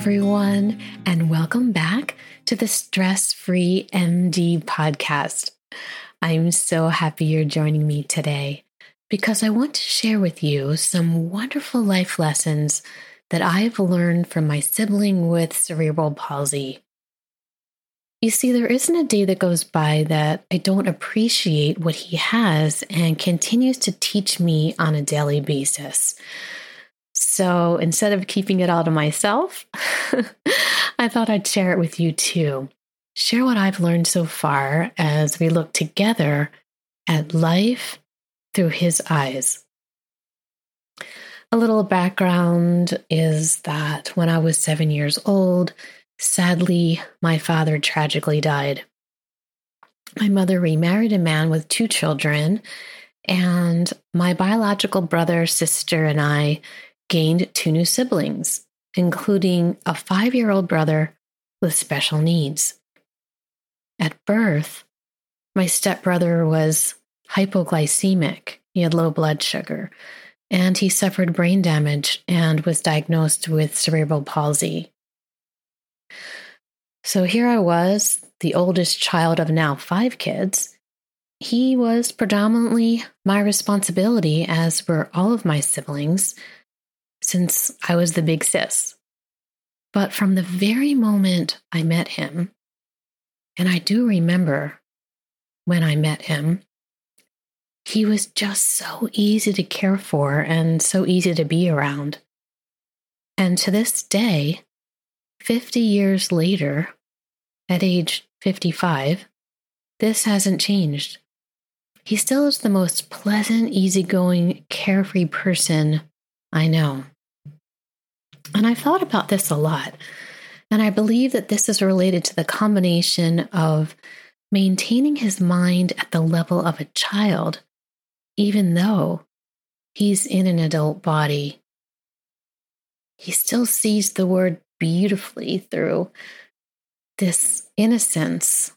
Everyone, and welcome back to the Stress Free MD podcast. I'm so happy you're joining me today because I want to share with you some wonderful life lessons that I've learned from my sibling with cerebral palsy. You see, there isn't a day that goes by that I don't appreciate what he has and continues to teach me on a daily basis. So instead of keeping it all to myself, I thought I'd share it with you too. Share what I've learned so far as we look together at life through his eyes. A little background is that when I was seven years old, sadly, my father tragically died. My mother remarried a man with two children, and my biological brother, sister, and I gained two new siblings, including a five year old brother with special needs. At birth, my stepbrother was hypoglycemic. He had low blood sugar, and he suffered brain damage and was diagnosed with cerebral palsy. So here I was, the oldest child of now five kids. He was predominantly my responsibility, as were all of my siblings, since I was the big sis. But from the very moment I met him, and I do remember when I met him, he was just so easy to care for and so easy to be around. And to this day, 50 years later, at age 55, this hasn't changed. He still is the most pleasant, easygoing, carefree person I know. And I've thought about this a lot. And I believe that this is related to the combination of maintaining his mind at the level of a child, even though he's in an adult body. He still sees the word beautifully through this innocence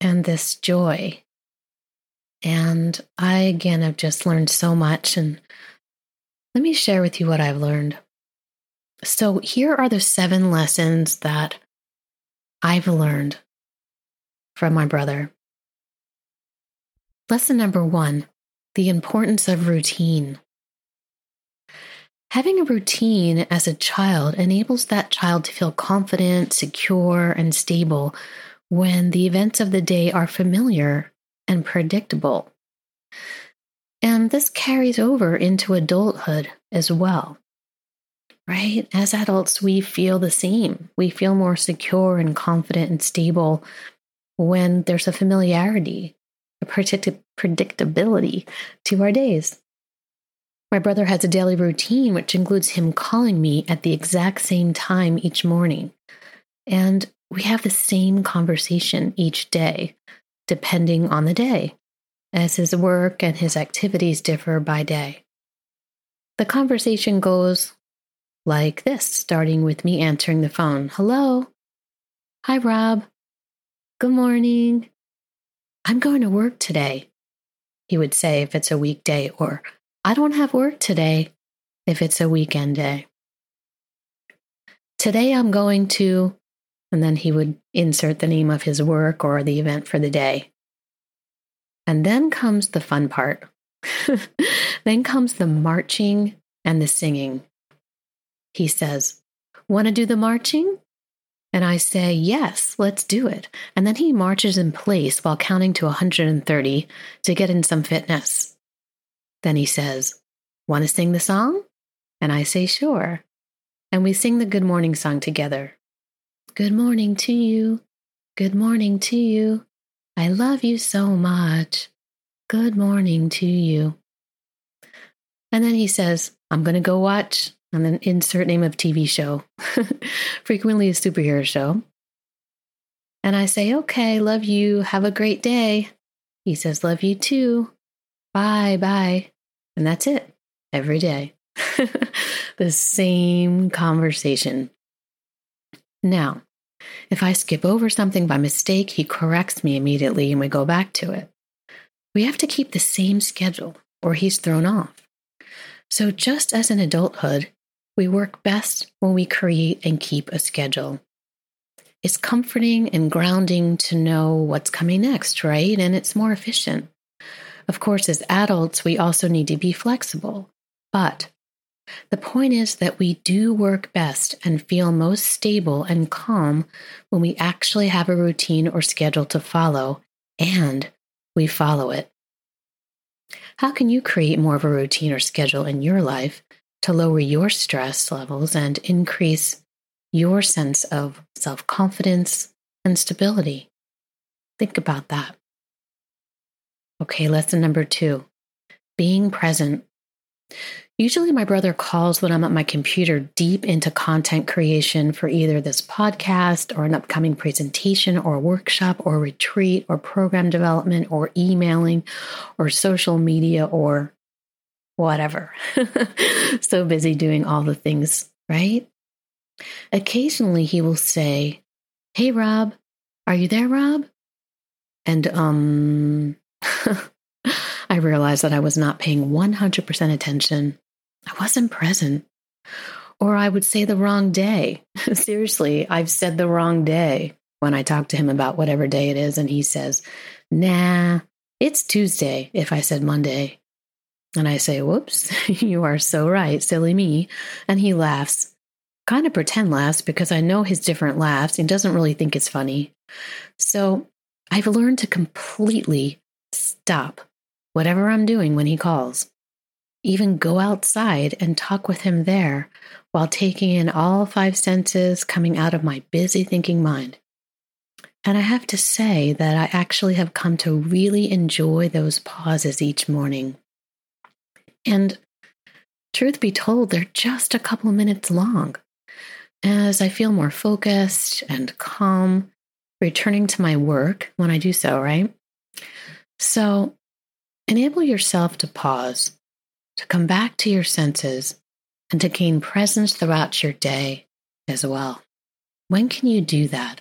and this joy. And I, again, have just learned so much. And let me share with you what I've learned. So, here are the seven lessons that I've learned from my brother. Lesson number one the importance of routine. Having a routine as a child enables that child to feel confident, secure, and stable when the events of the day are familiar and predictable. And this carries over into adulthood as well right? As adults, we feel the same. We feel more secure and confident and stable when there's a familiarity, a predict- predictability to our days. My brother has a daily routine, which includes him calling me at the exact same time each morning. And we have the same conversation each day, depending on the day, as his work and his activities differ by day. The conversation goes like this, starting with me answering the phone. Hello. Hi, Rob. Good morning. I'm going to work today, he would say if it's a weekday, or I don't have work today if it's a weekend day. Today I'm going to, and then he would insert the name of his work or the event for the day. And then comes the fun part. then comes the marching and the singing. He says, Want to do the marching? And I say, Yes, let's do it. And then he marches in place while counting to 130 to get in some fitness. Then he says, Want to sing the song? And I say, Sure. And we sing the good morning song together. Good morning to you. Good morning to you. I love you so much. Good morning to you. And then he says, I'm going to go watch, and then insert name of TV show, frequently a superhero show. And I say, okay, love you. Have a great day. He says, love you too. Bye, bye. And that's it every day. the same conversation. Now, if I skip over something by mistake, he corrects me immediately and we go back to it. We have to keep the same schedule or he's thrown off. So, just as in adulthood, we work best when we create and keep a schedule. It's comforting and grounding to know what's coming next, right? And it's more efficient. Of course, as adults, we also need to be flexible. But the point is that we do work best and feel most stable and calm when we actually have a routine or schedule to follow and we follow it. How can you create more of a routine or schedule in your life to lower your stress levels and increase your sense of self confidence and stability? Think about that. Okay, lesson number two being present. Usually, my brother calls when I'm at my computer deep into content creation for either this podcast or an upcoming presentation or workshop or retreat or program development or emailing or social media or whatever. so busy doing all the things, right? Occasionally, he will say, Hey, Rob, are you there, Rob? And, um, I realized that I was not paying 100% attention I wasn't present. Or I would say the wrong day. Seriously, I've said the wrong day when I talk to him about whatever day it is. And he says, Nah, it's Tuesday if I said Monday. And I say, Whoops, you are so right, silly me. And he laughs, kind of pretend laughs because I know his different laughs. and doesn't really think it's funny. So I've learned to completely stop whatever I'm doing when he calls even go outside and talk with him there while taking in all five senses coming out of my busy thinking mind. And I have to say that I actually have come to really enjoy those pauses each morning. And truth be told, they're just a couple minutes long. As I feel more focused and calm, returning to my work when I do so, right? So enable yourself to pause to come back to your senses and to gain presence throughout your day as well. When can you do that?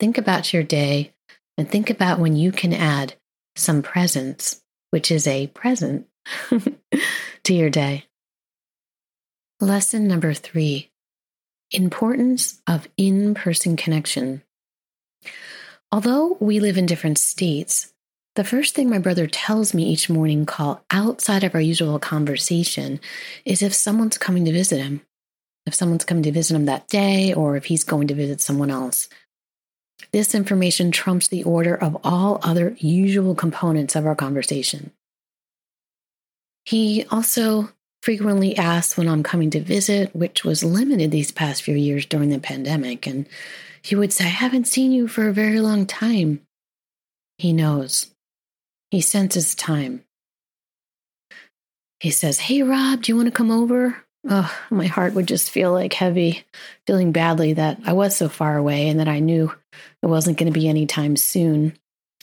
Think about your day and think about when you can add some presence, which is a present, to your day. Lesson number three importance of in person connection. Although we live in different states, the first thing my brother tells me each morning call outside of our usual conversation is if someone's coming to visit him, if someone's coming to visit him that day, or if he's going to visit someone else. This information trumps the order of all other usual components of our conversation. He also frequently asks when I'm coming to visit, which was limited these past few years during the pandemic. And he would say, I haven't seen you for a very long time. He knows. He senses time. He says, Hey, Rob, do you want to come over? Oh, my heart would just feel like heavy, feeling badly that I was so far away and that I knew it wasn't going to be any time soon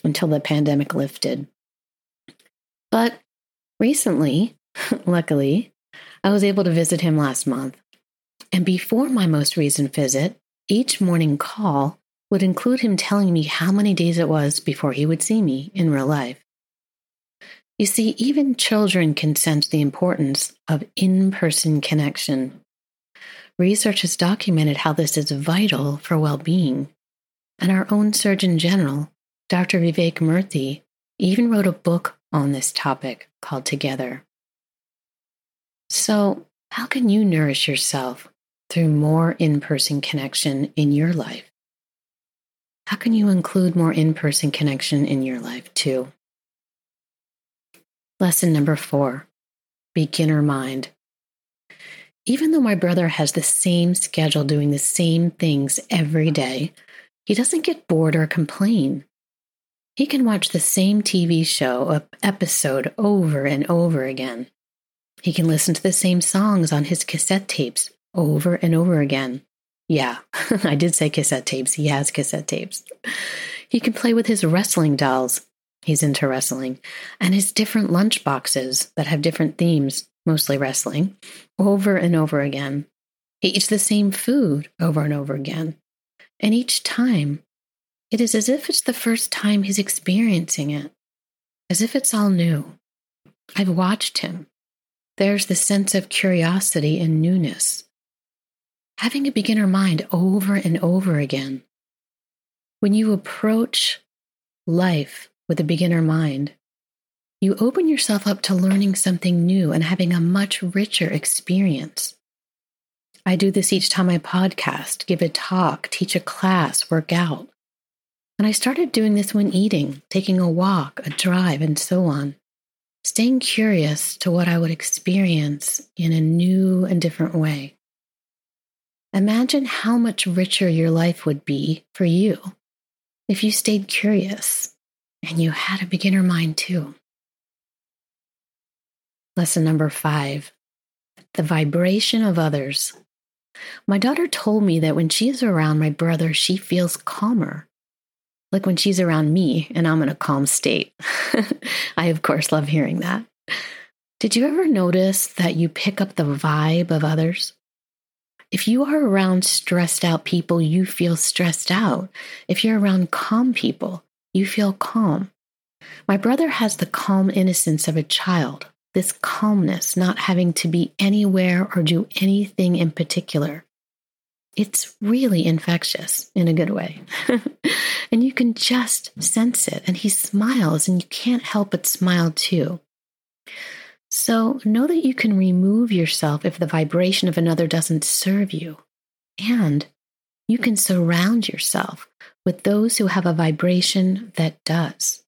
until the pandemic lifted. But recently, luckily, I was able to visit him last month. And before my most recent visit, each morning call would include him telling me how many days it was before he would see me in real life. You see, even children can sense the importance of in person connection. Research has documented how this is vital for well being. And our own Surgeon General, Dr. Vivek Murthy, even wrote a book on this topic called Together. So, how can you nourish yourself through more in person connection in your life? How can you include more in person connection in your life too? Lesson number four beginner mind. Even though my brother has the same schedule doing the same things every day, he doesn't get bored or complain. He can watch the same TV show episode over and over again. He can listen to the same songs on his cassette tapes over and over again. Yeah, I did say cassette tapes. He has cassette tapes. He can play with his wrestling dolls. He's into wrestling. And his different lunch boxes that have different themes, mostly wrestling, over and over again. He eats the same food over and over again. And each time, it is as if it's the first time he's experiencing it, as if it's all new. I've watched him. There's the sense of curiosity and newness having a beginner mind over and over again. When you approach life with a beginner mind, you open yourself up to learning something new and having a much richer experience. I do this each time I podcast, give a talk, teach a class, work out. And I started doing this when eating, taking a walk, a drive, and so on, staying curious to what I would experience in a new and different way. Imagine how much richer your life would be for you if you stayed curious and you had a beginner mind too. Lesson number five the vibration of others. My daughter told me that when she is around my brother, she feels calmer. Like when she's around me and I'm in a calm state. I, of course, love hearing that. Did you ever notice that you pick up the vibe of others? If you are around stressed out people, you feel stressed out. If you're around calm people, you feel calm. My brother has the calm innocence of a child, this calmness, not having to be anywhere or do anything in particular. It's really infectious in a good way. and you can just sense it. And he smiles, and you can't help but smile too. So know that you can remove yourself if the vibration of another doesn't serve you. And you can surround yourself with those who have a vibration that does.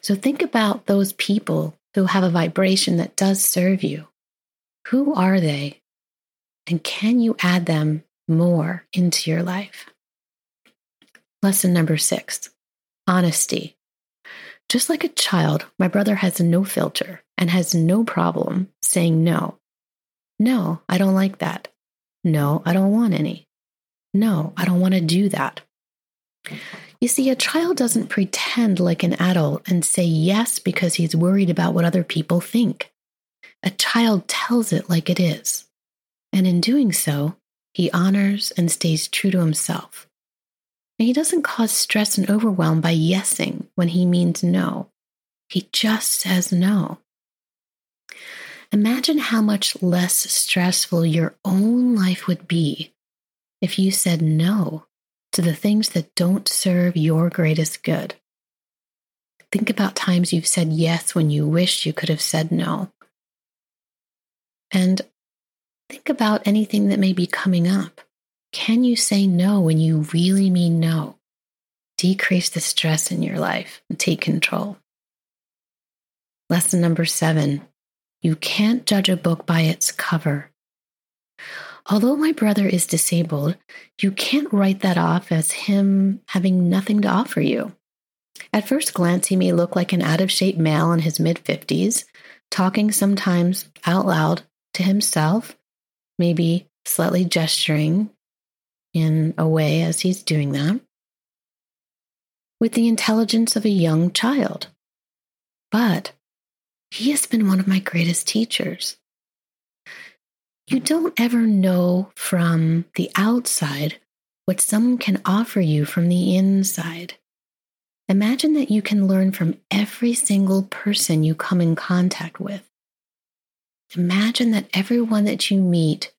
So think about those people who have a vibration that does serve you. Who are they? And can you add them more into your life? Lesson number six honesty. Just like a child, my brother has no filter and has no problem saying no. No, I don't like that. No, I don't want any. No, I don't want to do that. You see, a child doesn't pretend like an adult and say yes because he's worried about what other people think. A child tells it like it is. And in doing so, he honors and stays true to himself. And he doesn't cause stress and overwhelm by yesing when he means no. He just says no. Imagine how much less stressful your own life would be if you said no to the things that don't serve your greatest good. Think about times you've said yes when you wish you could have said no. And think about anything that may be coming up. Can you say no when you really mean no? Decrease the stress in your life and take control. Lesson number seven you can't judge a book by its cover. Although my brother is disabled, you can't write that off as him having nothing to offer you. At first glance, he may look like an out of shape male in his mid 50s, talking sometimes out loud to himself, maybe slightly gesturing in a way as he's doing that, with the intelligence of a young child. But he has been one of my greatest teachers. You don't ever know from the outside what someone can offer you from the inside. Imagine that you can learn from every single person you come in contact with. Imagine that everyone that you meet,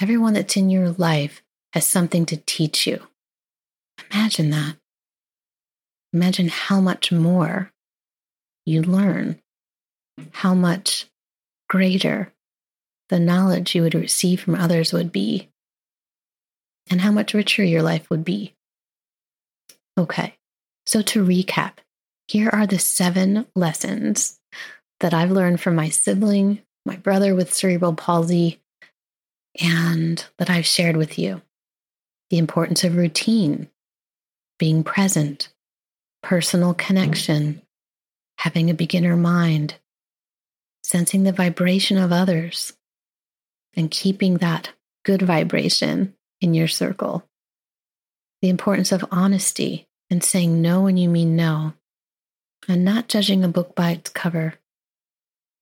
everyone that's in your life, has something to teach you. Imagine that. Imagine how much more you learn, how much greater the knowledge you would receive from others would be, and how much richer your life would be. Okay, so to recap, here are the seven lessons that I've learned from my sibling, my brother with cerebral palsy, and that I've shared with you. The importance of routine, being present, personal connection, having a beginner mind, sensing the vibration of others, and keeping that good vibration in your circle. The importance of honesty and saying no when you mean no, and not judging a book by its cover.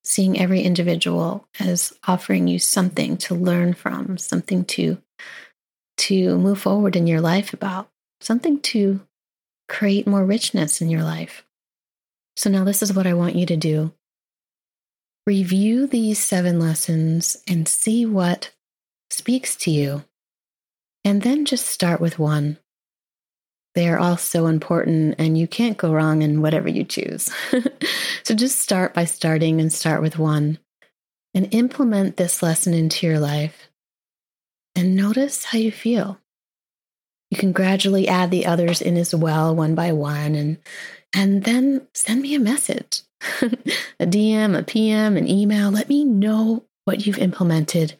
Seeing every individual as offering you something to learn from, something to to move forward in your life about, something to create more richness in your life. So now this is what I want you to do. Review these seven lessons and see what speaks to you. And then just start with one. They are all so important, and you can't go wrong in whatever you choose. so just start by starting and start with one and implement this lesson into your life and notice how you feel. You can gradually add the others in as well, one by one, and and then send me a message, a DM, a PM, an email. Let me know what you've implemented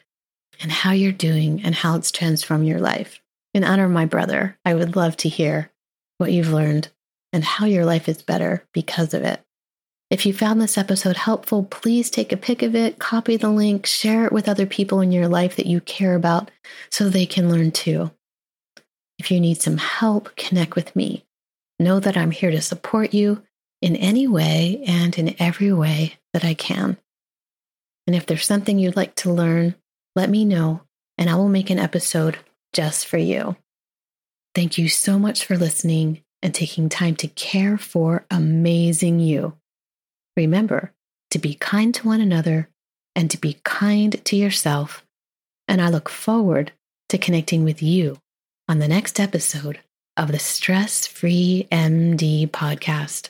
and how you're doing and how it's transformed your life. In honor of my brother, I would love to hear what you've learned and how your life is better because of it. If you found this episode helpful, please take a pic of it, copy the link, share it with other people in your life that you care about so they can learn too. If you need some help, connect with me. Know that I'm here to support you in any way and in every way that I can. And if there's something you'd like to learn, let me know and I will make an episode just for you. Thank you so much for listening and taking time to care for amazing you. Remember to be kind to one another and to be kind to yourself. And I look forward to connecting with you on the next episode of the Stress Free MD podcast.